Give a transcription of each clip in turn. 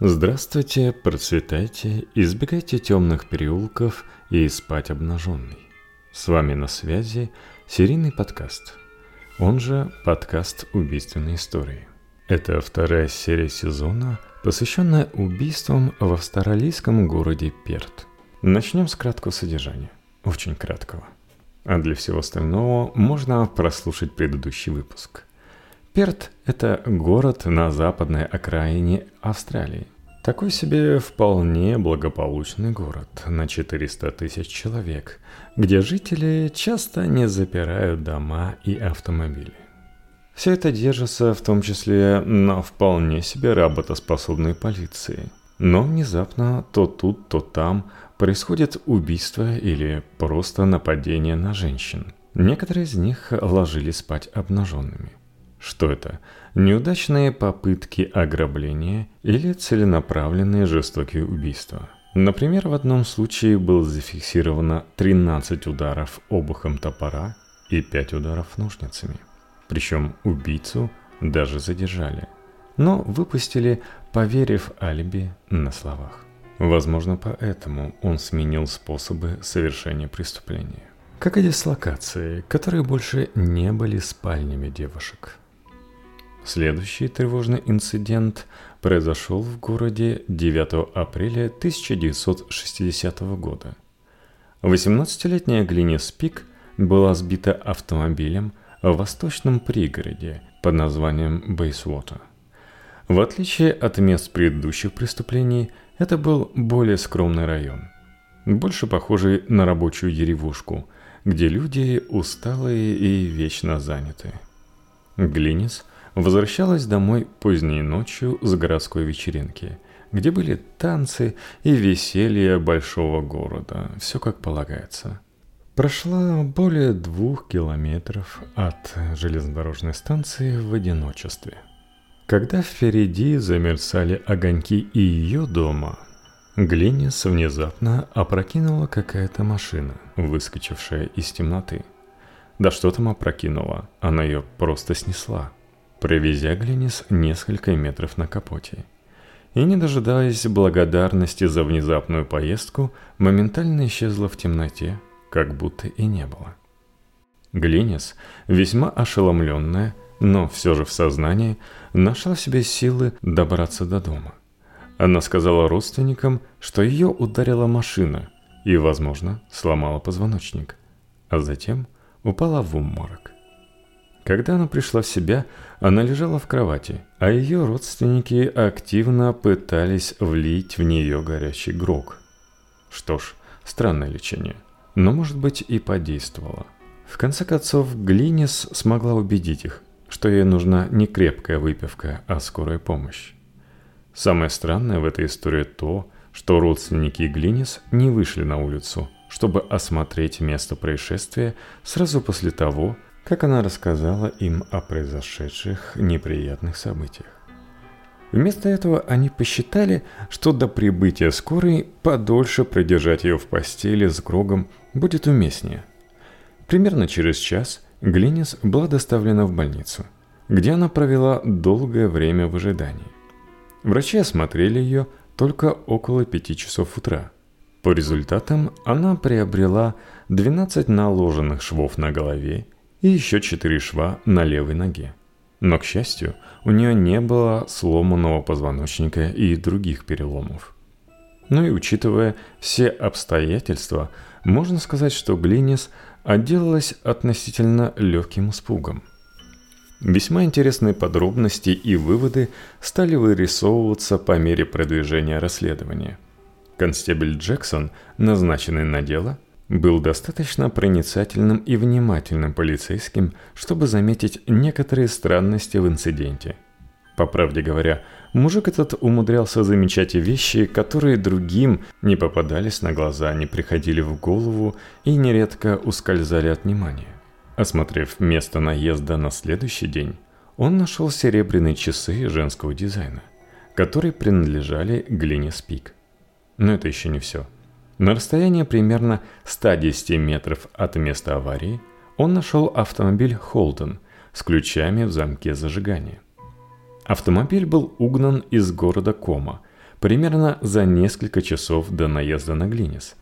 Здравствуйте, процветайте, избегайте темных переулков и спать обнаженный. С вами на связи серийный подкаст, он же подкаст убийственной истории. Это вторая серия сезона, посвященная убийствам в австралийском городе Перт. Начнем с краткого содержания, очень краткого. А для всего остального можно прослушать предыдущий выпуск – Перт – это город на западной окраине Австралии. Такой себе вполне благополучный город на 400 тысяч человек, где жители часто не запирают дома и автомобили. Все это держится в том числе на вполне себе работоспособной полиции. Но внезапно то тут, то там происходит убийство или просто нападение на женщин. Некоторые из них ложились спать обнаженными – что это? Неудачные попытки ограбления или целенаправленные жестокие убийства? Например, в одном случае было зафиксировано 13 ударов обухом топора и 5 ударов ножницами. Причем убийцу даже задержали. Но выпустили, поверив алиби на словах. Возможно, поэтому он сменил способы совершения преступления. Как и дислокации, которые больше не были спальнями девушек. Следующий тревожный инцидент произошел в городе 9 апреля 1960 года. 18-летняя Глинис Пик была сбита автомобилем в восточном пригороде под названием Бейсвотер. В отличие от мест предыдущих преступлений, это был более скромный район, больше похожий на рабочую деревушку, где люди усталые и вечно заняты. Глинис – возвращалась домой поздней ночью с городской вечеринки, где были танцы и веселье большого города, все как полагается. Прошла более двух километров от железнодорожной станции в одиночестве. Когда впереди замерцали огоньки и ее дома, Глинис внезапно опрокинула какая-то машина, выскочившая из темноты. Да что там опрокинула, она ее просто снесла – провезя Глинис несколько метров на капоте. И, не дожидаясь благодарности за внезапную поездку, моментально исчезла в темноте, как будто и не было. Глинис, весьма ошеломленная, но все же в сознании, нашла в себе силы добраться до дома. Она сказала родственникам, что ее ударила машина и, возможно, сломала позвоночник, а затем упала в уморок. Когда она пришла в себя, она лежала в кровати, а ее родственники активно пытались влить в нее горячий грог. Что ж, странное лечение, но, может быть, и подействовало. В конце концов, Глинис смогла убедить их, что ей нужна не крепкая выпивка, а скорая помощь. Самое странное в этой истории то, что родственники Глинис не вышли на улицу, чтобы осмотреть место происшествия сразу после того, как она рассказала им о произошедших неприятных событиях. Вместо этого они посчитали, что до прибытия скорой подольше продержать ее в постели с Грогом будет уместнее. Примерно через час Глинис была доставлена в больницу, где она провела долгое время в ожидании. Врачи осмотрели ее только около пяти часов утра. По результатам она приобрела 12 наложенных швов на голове и еще четыре шва на левой ноге. Но, к счастью, у нее не было сломанного позвоночника и других переломов. Ну и учитывая все обстоятельства, можно сказать, что Глинис отделалась относительно легким испугом. Весьма интересные подробности и выводы стали вырисовываться по мере продвижения расследования. Констебль Джексон, назначенный на дело, был достаточно проницательным и внимательным полицейским, чтобы заметить некоторые странности в инциденте. По правде говоря, мужик этот умудрялся замечать вещи, которые другим не попадались на глаза, не приходили в голову и нередко ускользали от внимания. Осмотрев место наезда на следующий день, он нашел серебряные часы женского дизайна, которые принадлежали Глине Спик. Но это еще не все – на расстоянии примерно 110 метров от места аварии он нашел автомобиль Холден с ключами в замке зажигания. Автомобиль был угнан из города Кома примерно за несколько часов до наезда на Глинис.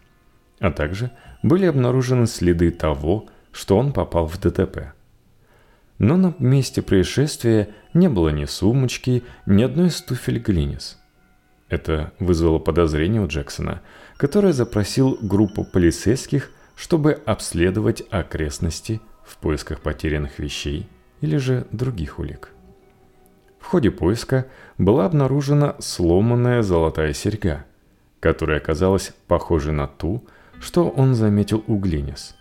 А также были обнаружены следы того, что он попал в ДТП. Но на месте происшествия не было ни сумочки, ни одной из туфель Глинис. Это вызвало подозрение у Джексона, который запросил группу полицейских, чтобы обследовать окрестности в поисках потерянных вещей или же других улик. В ходе поиска была обнаружена сломанная золотая серьга, которая оказалась похожей на ту, что он заметил у Глинис.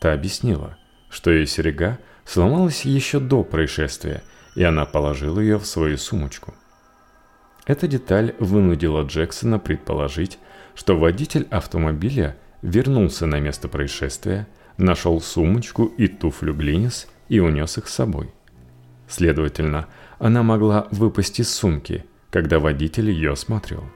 Та объяснила, что ее серьга сломалась еще до происшествия, и она положила ее в свою сумочку. Эта деталь вынудила Джексона предположить, что водитель автомобиля вернулся на место происшествия, нашел сумочку и туфлю Глинис и унес их с собой. Следовательно, она могла выпасть из сумки, когда водитель ее осматривал.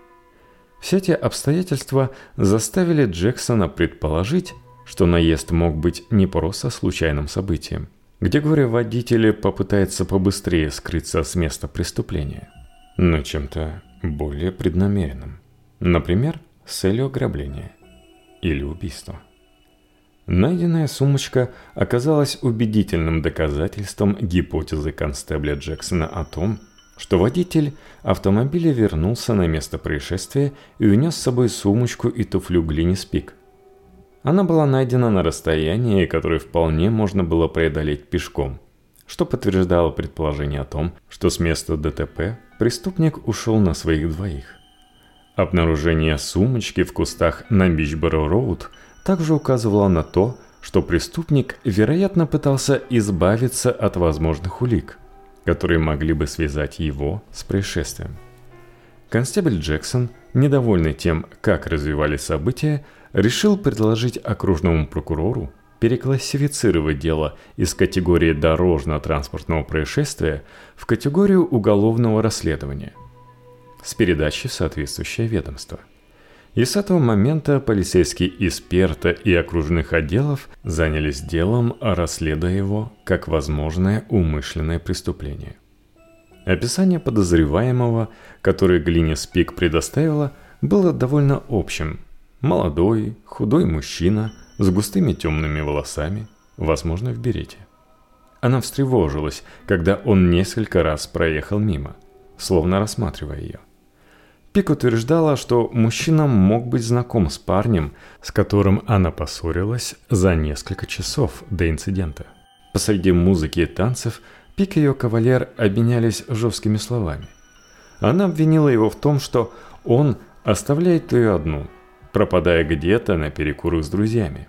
Все эти обстоятельства заставили Джексона предположить, что наезд мог быть не просто случайным событием, где горе-водитель попытается побыстрее скрыться с места преступления, но чем-то более преднамеренным. Например, с целью ограбления или убийства. Найденная сумочка оказалась убедительным доказательством гипотезы констебля Джексона о том, что водитель автомобиля вернулся на место происшествия и унес с собой сумочку и туфлю Глинис Пик. Она была найдена на расстоянии, которое вполне можно было преодолеть пешком, что подтверждало предположение о том, что с места ДТП преступник ушел на своих двоих. Обнаружение сумочки в кустах на Бичборо-Роуд – также указывала на то, что преступник, вероятно, пытался избавиться от возможных улик, которые могли бы связать его с происшествием. Констебль Джексон, недовольный тем, как развивались события, решил предложить окружному прокурору переклассифицировать дело из категории дорожно-транспортного происшествия в категорию уголовного расследования с передачей в соответствующее ведомство – и с этого момента полицейские из Перта и окружных отделов занялись делом, расследуя его как возможное умышленное преступление. Описание подозреваемого, которое Глиня Спик предоставила, было довольно общим. Молодой, худой мужчина с густыми темными волосами, возможно, в берете. Она встревожилась, когда он несколько раз проехал мимо, словно рассматривая ее – Пик утверждала, что мужчина мог быть знаком с парнем, с которым она поссорилась за несколько часов до инцидента. Посреди музыки и танцев Пик и ее кавалер обменялись жесткими словами. Она обвинила его в том, что он оставляет ее одну, пропадая где-то на перекурах с друзьями.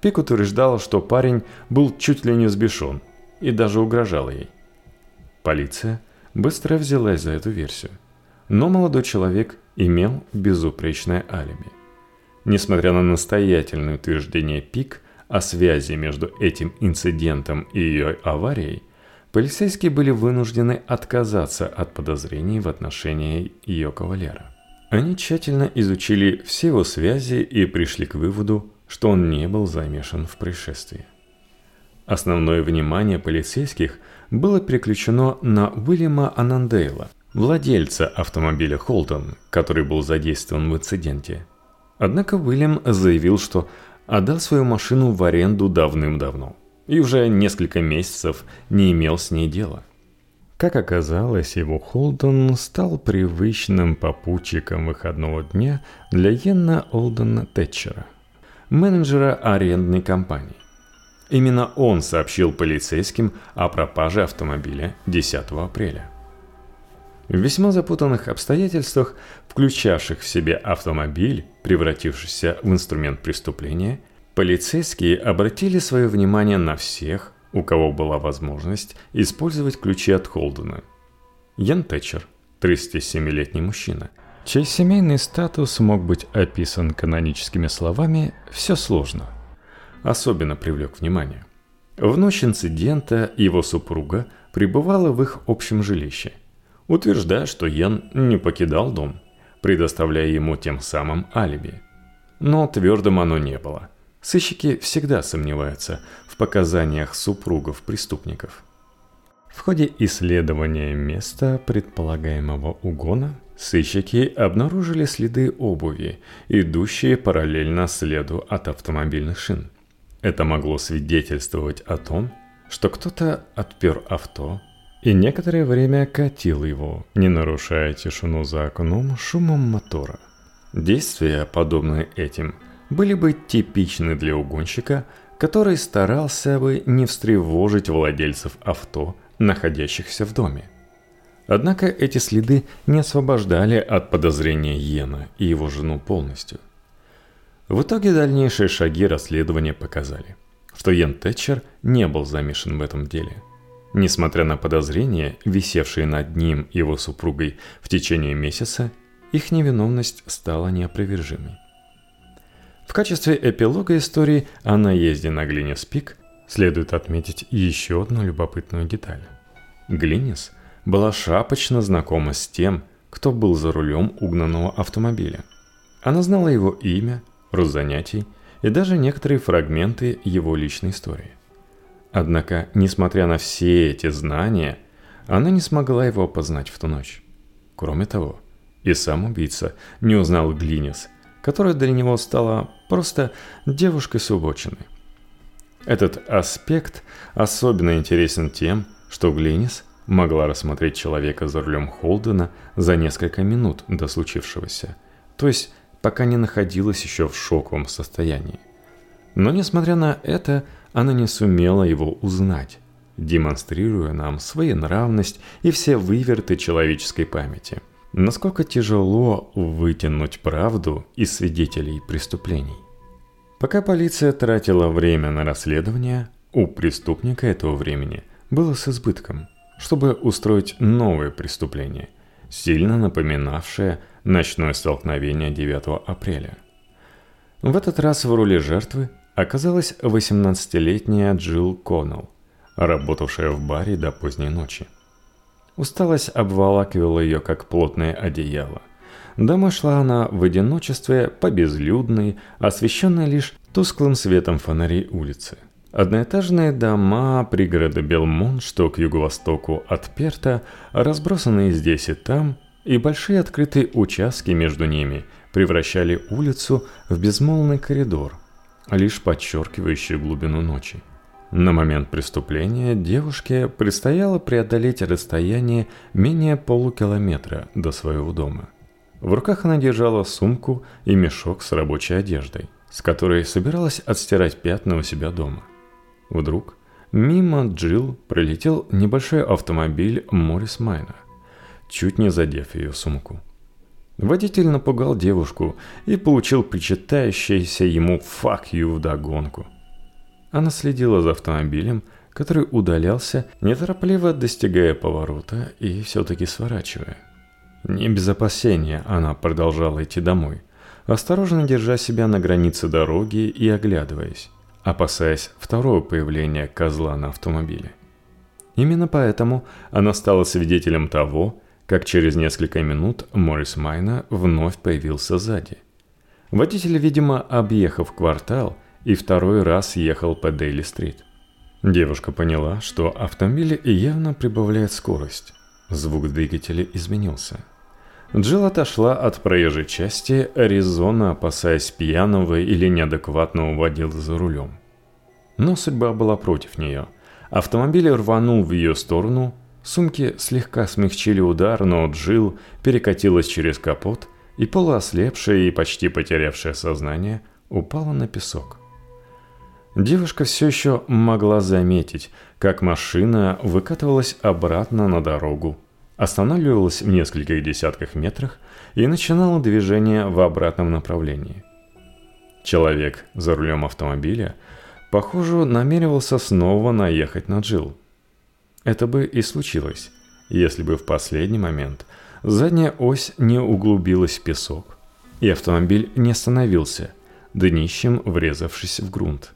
Пик утверждала, что парень был чуть ли не взбешен и даже угрожал ей. Полиция быстро взялась за эту версию. Но молодой человек имел безупречное алиби. Несмотря на настоятельное утверждение ПИК о связи между этим инцидентом и ее аварией, полицейские были вынуждены отказаться от подозрений в отношении ее кавалера. Они тщательно изучили все его связи и пришли к выводу, что он не был замешан в происшествии. Основное внимание полицейских было переключено на Уильяма Анандейла – владельца автомобиля Холтон, который был задействован в инциденте. Однако Уильям заявил, что отдал свою машину в аренду давным-давно и уже несколько месяцев не имел с ней дела. Как оказалось, его Холден стал привычным попутчиком выходного дня для Йенна Олдена Тэтчера, менеджера арендной компании. Именно он сообщил полицейским о пропаже автомобиля 10 апреля. В весьма запутанных обстоятельствах, включавших в себе автомобиль, превратившийся в инструмент преступления, полицейские обратили свое внимание на всех, у кого была возможность использовать ключи от Холдена. Ян Тэтчер, 37-летний мужчина, чей семейный статус мог быть описан каноническими словами «все сложно», особенно привлек внимание. В ночь инцидента его супруга пребывала в их общем жилище – утверждая, что Йен не покидал дом, предоставляя ему тем самым алиби. Но твердым оно не было. Сыщики всегда сомневаются в показаниях супругов преступников. В ходе исследования места предполагаемого угона Сыщики обнаружили следы обуви, идущие параллельно следу от автомобильных шин. Это могло свидетельствовать о том, что кто-то отпер авто и некоторое время катил его, не нарушая тишину за окном шумом мотора. Действия, подобные этим, были бы типичны для угонщика, который старался бы не встревожить владельцев авто, находящихся в доме. Однако эти следы не освобождали от подозрения Йена и его жену полностью. В итоге дальнейшие шаги расследования показали, что Йен Тэтчер не был замешан в этом деле. Несмотря на подозрения, висевшие над ним и его супругой в течение месяца, их невиновность стала неопровержимой. В качестве эпилога истории о наезде на Глинис Пик следует отметить еще одну любопытную деталь. Глинис – была шапочно знакома с тем, кто был за рулем угнанного автомобиля. Она знала его имя, род занятий и даже некоторые фрагменты его личной истории. Однако, несмотря на все эти знания, она не смогла его опознать в ту ночь. Кроме того, и сам убийца не узнал Глинис, которая для него стала просто девушкой с убочины. Этот аспект особенно интересен тем, что Глинис – могла рассмотреть человека за рулем Холдена за несколько минут до случившегося, то есть пока не находилась еще в шоковом состоянии. Но несмотря на это, она не сумела его узнать, демонстрируя нам своенравность и все выверты человеческой памяти. Насколько тяжело вытянуть правду из свидетелей преступлений. Пока полиция тратила время на расследование, у преступника этого времени было с избытком – чтобы устроить новое преступление, сильно напоминавшее ночное столкновение 9 апреля. В этот раз в роли жертвы оказалась 18-летняя Джилл Коннелл, работавшая в баре до поздней ночи. Усталость обволакивала ее, как плотное одеяло. Домой шла она в одиночестве по безлюдной, освещенной лишь тусклым светом фонарей улицы – Одноэтажные дома пригорода Белмон, что к юго-востоку от Перта, разбросанные здесь и там, и большие открытые участки между ними превращали улицу в безмолвный коридор, лишь подчеркивающий глубину ночи. На момент преступления девушке предстояло преодолеть расстояние менее полукилометра до своего дома. В руках она держала сумку и мешок с рабочей одеждой, с которой собиралась отстирать пятна у себя дома. Вдруг мимо Джилл пролетел небольшой автомобиль Моррис Майна, чуть не задев ее сумку. Водитель напугал девушку и получил причитающееся ему «fuck you» вдогонку. Она следила за автомобилем, который удалялся, неторопливо достигая поворота и все-таки сворачивая. Не без опасения она продолжала идти домой, осторожно держа себя на границе дороги и оглядываясь опасаясь второго появления козла на автомобиле. Именно поэтому она стала свидетелем того, как через несколько минут Моррис Майна вновь появился сзади. Водитель, видимо, объехав квартал, и второй раз ехал по Дейли-стрит. Девушка поняла, что автомобиль явно прибавляет скорость. Звук двигателя изменился. Джилл отошла от проезжей части, резонно опасаясь пьяного или неадекватного водила за рулем. Но судьба была против нее. Автомобиль рванул в ее сторону, сумки слегка смягчили удар, но Джилл перекатилась через капот и, полуослепшая и почти потерявшая сознание, упала на песок. Девушка все еще могла заметить, как машина выкатывалась обратно на дорогу останавливалась в нескольких десятках метрах и начинала движение в обратном направлении. Человек за рулем автомобиля, похоже, намеревался снова наехать на Джилл. Это бы и случилось, если бы в последний момент задняя ось не углубилась в песок, и автомобиль не остановился, днищем врезавшись в грунт.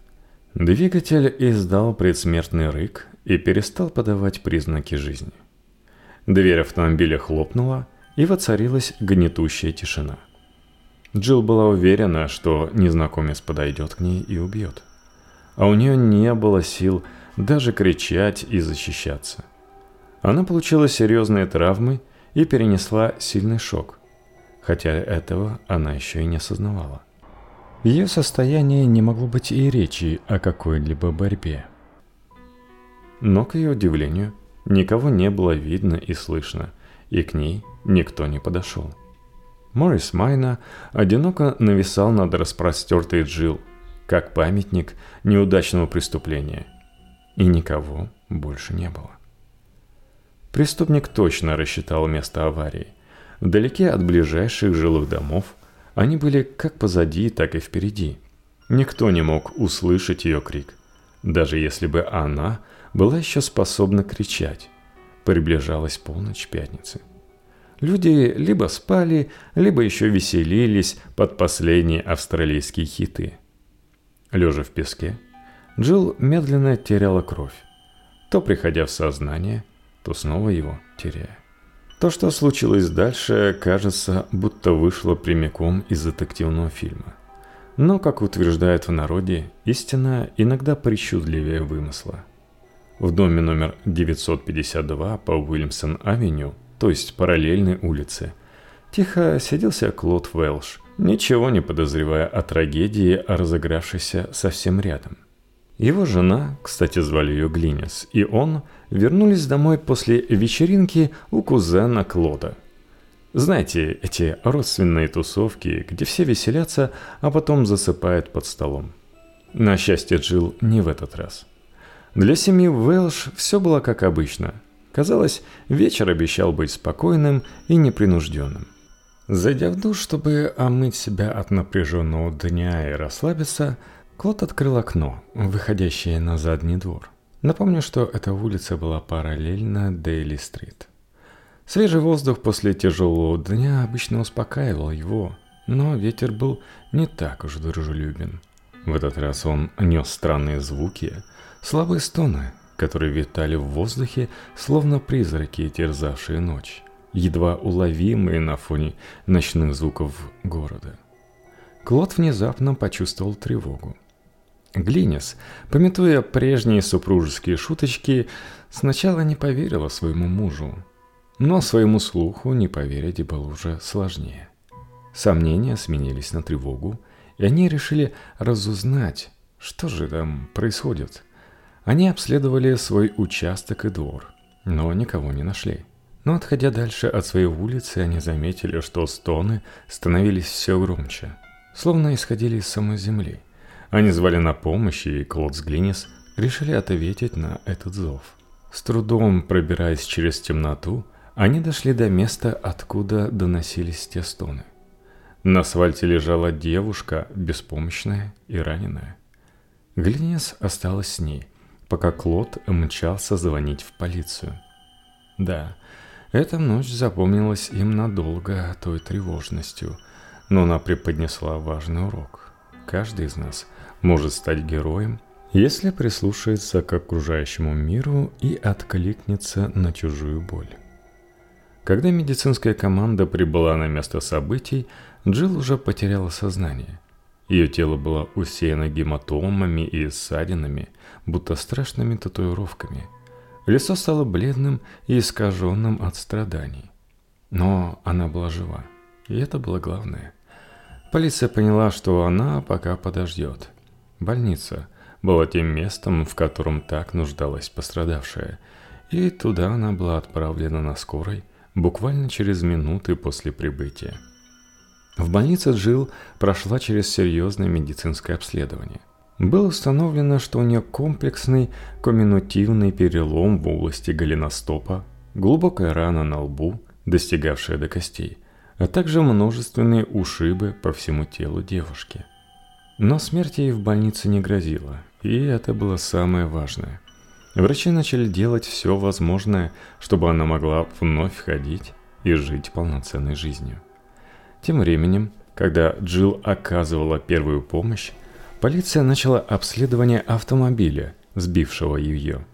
Двигатель издал предсмертный рык и перестал подавать признаки жизни. Дверь автомобиля хлопнула, и воцарилась гнетущая тишина. Джилл была уверена, что незнакомец подойдет к ней и убьет. А у нее не было сил даже кричать и защищаться. Она получила серьезные травмы и перенесла сильный шок, хотя этого она еще и не осознавала. В ее состоянии не могло быть и речи о какой-либо борьбе. Но, к ее удивлению, никого не было видно и слышно, и к ней никто не подошел. Морис Майна одиноко нависал над распростертой Джил, как памятник неудачного преступления. И никого больше не было. Преступник точно рассчитал место аварии. Вдалеке от ближайших жилых домов они были как позади, так и впереди. Никто не мог услышать ее крик, даже если бы она была еще способна кричать. Приближалась полночь пятницы. Люди либо спали, либо еще веселились под последние австралийские хиты. Лежа в песке, Джилл медленно теряла кровь, то приходя в сознание, то снова его теряя. То, что случилось дальше, кажется, будто вышло прямиком из детективного фильма. Но, как утверждают в народе, истина иногда причудливее вымысла. В доме номер 952 по Уильямсон-авеню то есть параллельной улице. Тихо сиделся Клод Вэлш, ничего не подозревая о трагедии, разыгравшейся совсем рядом. Его жена, кстати, звали ее Глинес, и он вернулись домой после вечеринки у кузена Клода. Знаете, эти родственные тусовки, где все веселятся, а потом засыпают под столом. На счастье, Джилл не в этот раз. Для семьи Вэлш все было как обычно. Казалось, вечер обещал быть спокойным и непринужденным. Зайдя в душ, чтобы омыть себя от напряженного дня и расслабиться, Клод открыл окно, выходящее на задний двор. Напомню, что эта улица была параллельна Дейли-стрит. Свежий воздух после тяжелого дня обычно успокаивал его, но ветер был не так уж дружелюбен. В этот раз он нес странные звуки, слабые стоны, которые витали в воздухе, словно призраки, терзавшие ночь, едва уловимые на фоне ночных звуков города. Клод внезапно почувствовал тревогу. Глинес, пометуя прежние супружеские шуточки, сначала не поверила своему мужу, но своему слуху не поверить было уже сложнее. Сомнения сменились на тревогу, и они решили разузнать, что же там происходит – они обследовали свой участок и двор, но никого не нашли. Но отходя дальше от своей улицы, они заметили, что стоны становились все громче, словно исходили из самой земли. Они звали на помощь, и Клод с Глинис решили ответить на этот зов. С трудом пробираясь через темноту, они дошли до места, откуда доносились те стоны. На асфальте лежала девушка, беспомощная и раненая. Глинис осталась с ней – пока Клод мчался звонить в полицию. Да, эта ночь запомнилась им надолго той тревожностью, но она преподнесла важный урок. Каждый из нас может стать героем, если прислушается к окружающему миру и откликнется на чужую боль. Когда медицинская команда прибыла на место событий, Джилл уже потеряла сознание. Ее тело было усеяно гематомами и ссадинами, будто страшными татуировками. Лицо стало бледным и искаженным от страданий. Но она была жива, и это было главное. Полиция поняла, что она пока подождет. Больница была тем местом, в котором так нуждалась пострадавшая, и туда она была отправлена на скорой буквально через минуты после прибытия. В больнице Джилл прошла через серьезное медицинское обследование. Было установлено, что у нее комплексный комминутивный перелом в области голеностопа, глубокая рана на лбу, достигавшая до костей, а также множественные ушибы по всему телу девушки. Но смерть ей в больнице не грозила, и это было самое важное. Врачи начали делать все возможное, чтобы она могла вновь ходить и жить полноценной жизнью. Тем временем, когда Джилл оказывала первую помощь, полиция начала обследование автомобиля, сбившего ее.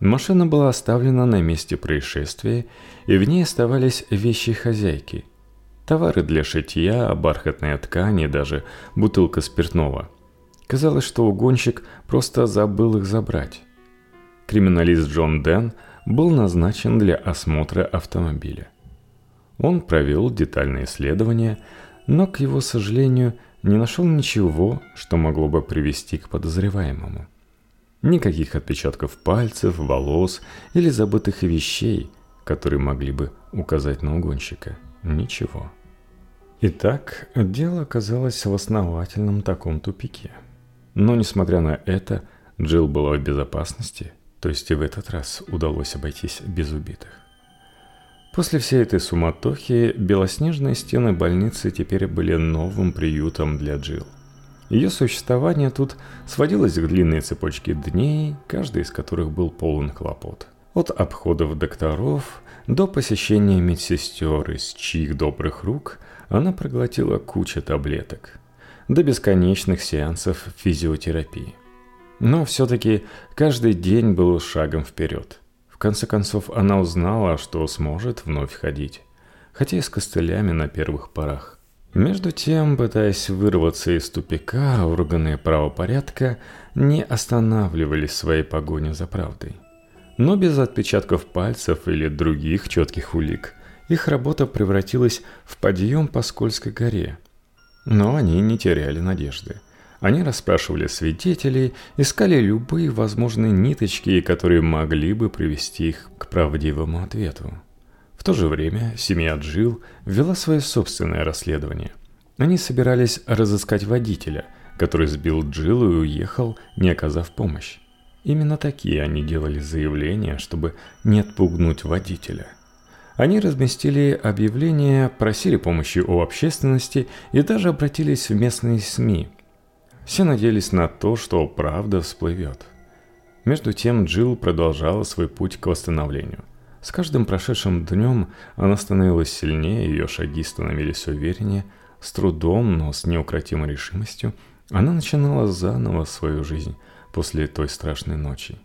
Машина была оставлена на месте происшествия, и в ней оставались вещи хозяйки. Товары для шитья, бархатная ткань и даже бутылка спиртного. Казалось, что угонщик просто забыл их забрать. Криминалист Джон Дэн был назначен для осмотра автомобиля. Он провел детальное исследование, но, к его сожалению, не нашел ничего, что могло бы привести к подозреваемому. Никаких отпечатков пальцев, волос или забытых вещей, которые могли бы указать на угонщика. Ничего. Итак, дело оказалось в основательном таком тупике. Но, несмотря на это, Джилл была в безопасности, то есть и в этот раз удалось обойтись без убитых. После всей этой суматохи белоснежные стены больницы теперь были новым приютом для Джилл. Ее существование тут сводилось к длинной цепочке дней, каждый из которых был полон хлопот. От обходов докторов до посещения медсестер, из чьих добрых рук она проглотила кучу таблеток, до бесконечных сеансов физиотерапии. Но все-таки каждый день был шагом вперед – в конце концов, она узнала, что сможет вновь ходить, хотя и с костылями на первых порах. Между тем, пытаясь вырваться из тупика, органы правопорядка не останавливались своей погоне за правдой. Но без отпечатков пальцев или других четких улик, их работа превратилась в подъем по скользкой горе. Но они не теряли надежды – они расспрашивали свидетелей, искали любые возможные ниточки, которые могли бы привести их к правдивому ответу. В то же время семья Джил вела свое собственное расследование. Они собирались разыскать водителя, который сбил Джилл и уехал, не оказав помощь. Именно такие они делали заявления, чтобы не отпугнуть водителя. Они разместили объявления, просили помощи у общественности и даже обратились в местные СМИ – все надеялись на то, что правда всплывет. Между тем Джилл продолжала свой путь к восстановлению. С каждым прошедшим днем она становилась сильнее, ее шаги становились увереннее, с трудом, но с неукротимой решимостью она начинала заново свою жизнь после той страшной ночи.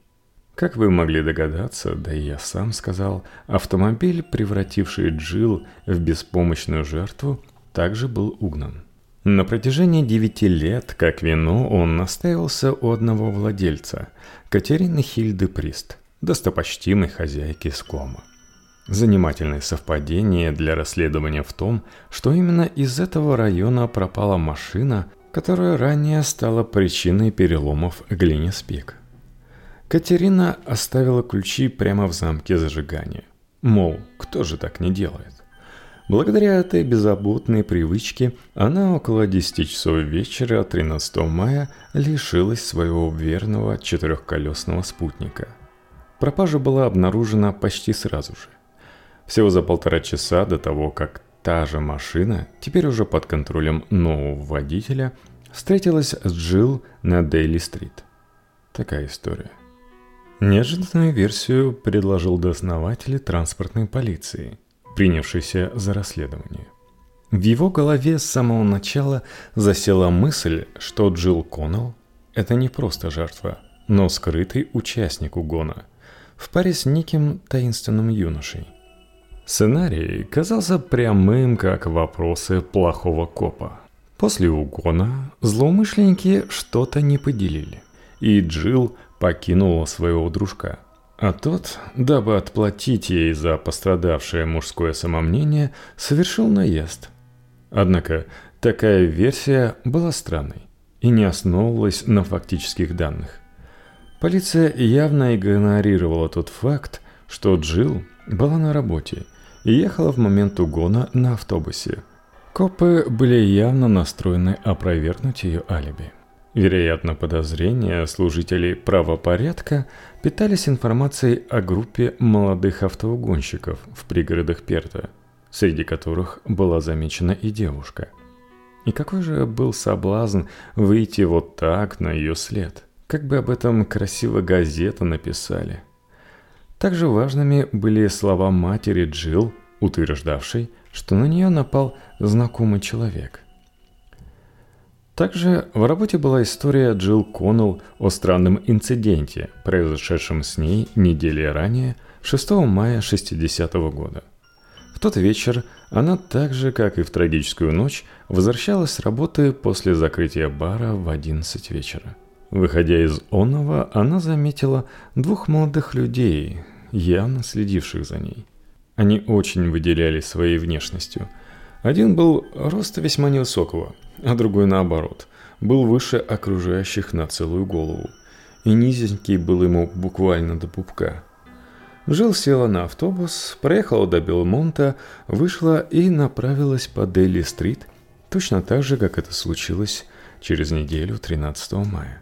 Как вы могли догадаться, да и я сам сказал, автомобиль, превративший Джилл в беспомощную жертву, также был угнан. На протяжении девяти лет, как вино, он настаивался у одного владельца, Катерины Хильды Прист, достопочтимой хозяйки Скома. Занимательное совпадение для расследования в том, что именно из этого района пропала машина, которая ранее стала причиной переломов глине спик. Катерина оставила ключи прямо в замке зажигания. Мол, кто же так не делает? Благодаря этой беззаботной привычке она около 10 часов вечера 13 мая лишилась своего верного четырехколесного спутника. Пропажа была обнаружена почти сразу же. Всего за полтора часа до того, как та же машина, теперь уже под контролем нового водителя, встретилась с Джилл на Дейли-стрит. Такая история. Неожиданную версию предложил дооснователь транспортной полиции – принявшийся за расследование. В его голове с самого начала засела мысль, что Джилл Коннелл – это не просто жертва, но скрытый участник угона, в паре с неким таинственным юношей. Сценарий казался прямым, как вопросы плохого копа. После угона злоумышленники что-то не поделили, и Джилл покинула своего дружка – а тот, дабы отплатить ей за пострадавшее мужское самомнение, совершил наезд. Однако такая версия была странной и не основывалась на фактических данных. Полиция явно игнорировала тот факт, что Джилл была на работе и ехала в момент угона на автобусе. Копы были явно настроены опровергнуть ее алиби. Вероятно, подозрения служителей правопорядка питались информацией о группе молодых автоугонщиков в пригородах Перта, среди которых была замечена и девушка. И какой же был соблазн выйти вот так на ее след? Как бы об этом красиво газета написали. Также важными были слова матери Джилл, утверждавшей, что на нее напал знакомый человек – также в работе была история Джилл Коннелл о странном инциденте, произошедшем с ней недели ранее, 6 мая 60 -го года. В тот вечер она так же, как и в трагическую ночь, возвращалась с работы после закрытия бара в 11 вечера. Выходя из онного, она заметила двух молодых людей, явно следивших за ней. Они очень выделялись своей внешностью. Один был роста весьма невысокого, а другой наоборот, был выше окружающих на целую голову. И низенький был ему буквально до пупка. Жил села на автобус, проехала до Белмонта, вышла и направилась по Дели-стрит, точно так же, как это случилось через неделю 13 мая.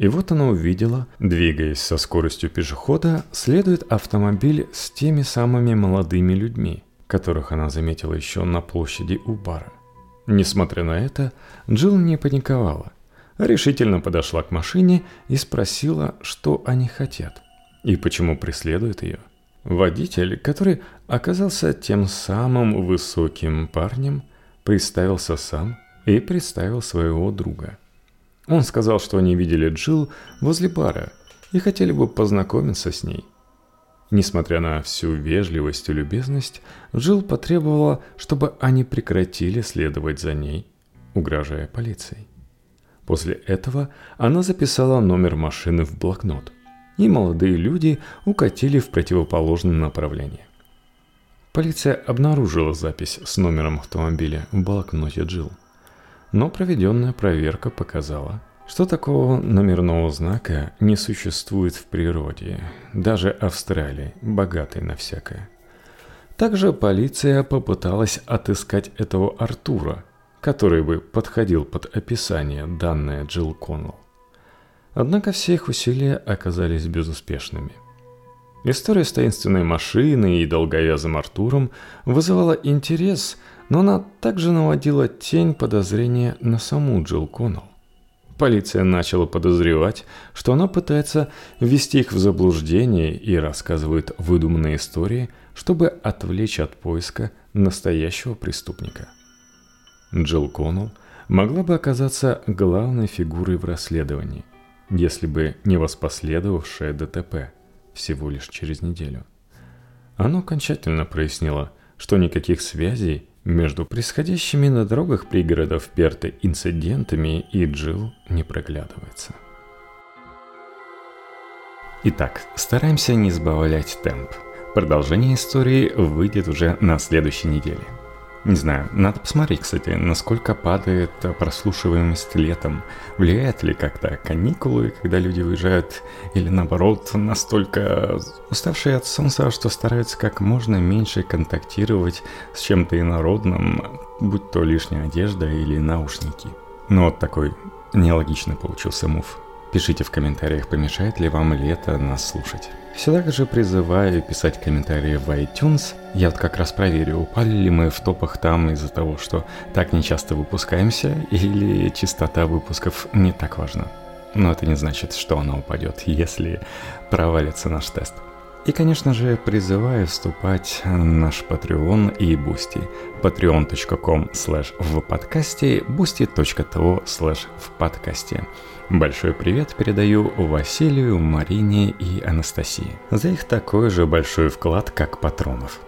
И вот она увидела, двигаясь со скоростью пешехода, следует автомобиль с теми самыми молодыми людьми, которых она заметила еще на площади у бара. Несмотря на это, Джилл не паниковала, решительно подошла к машине и спросила, что они хотят и почему преследуют ее. Водитель, который оказался тем самым высоким парнем, представился сам и представил своего друга – он сказал, что они видели Джилл возле бара и хотели бы познакомиться с ней. Несмотря на всю вежливость и любезность, Джилл потребовала, чтобы они прекратили следовать за ней, угрожая полицией. После этого она записала номер машины в блокнот, и молодые люди укатили в противоположном направлении. Полиция обнаружила запись с номером автомобиля в блокноте Джилл. Но проведенная проверка показала, что такого номерного знака не существует в природе, даже Австралии, богатой на всякое. Также полиция попыталась отыскать этого Артура, который бы подходил под описание, данное Джилл Коннелл. Однако все их усилия оказались безуспешными. История с таинственной машиной и долговязым Артуром вызывала интерес – но она также наводила тень подозрения на саму Джилл Коннелл. Полиция начала подозревать, что она пытается ввести их в заблуждение и рассказывает выдуманные истории, чтобы отвлечь от поиска настоящего преступника. Джилл Коннелл могла бы оказаться главной фигурой в расследовании, если бы не воспоследовавшее ДТП всего лишь через неделю. Оно окончательно прояснило, что никаких связей между происходящими на дорогах пригородов Перты инцидентами и Джил не проглядывается. Итак, стараемся не сбавлять темп. Продолжение истории выйдет уже на следующей неделе – не знаю, надо посмотреть, кстати, насколько падает прослушиваемость летом. Влияет ли как-то каникулы, когда люди выезжают, или наоборот, настолько уставшие от солнца, что стараются как можно меньше контактировать с чем-то инородным, будь то лишняя одежда или наушники. Ну вот такой нелогичный получился мув. Пишите в комментариях, помешает ли вам лето нас слушать. Все так же призываю писать комментарии в iTunes. Я вот как раз проверю, упали ли мы в топах там из-за того, что так нечасто выпускаемся, или частота выпусков не так важна. Но это не значит, что она упадет, если провалится наш тест. И, конечно же, призываю вступать на наш Patreon и Boosty. patreon.com slash в подкасте, boosty.to slash в подкасте. Большой привет передаю Василию, Марине и Анастасии за их такой же большой вклад, как патронов.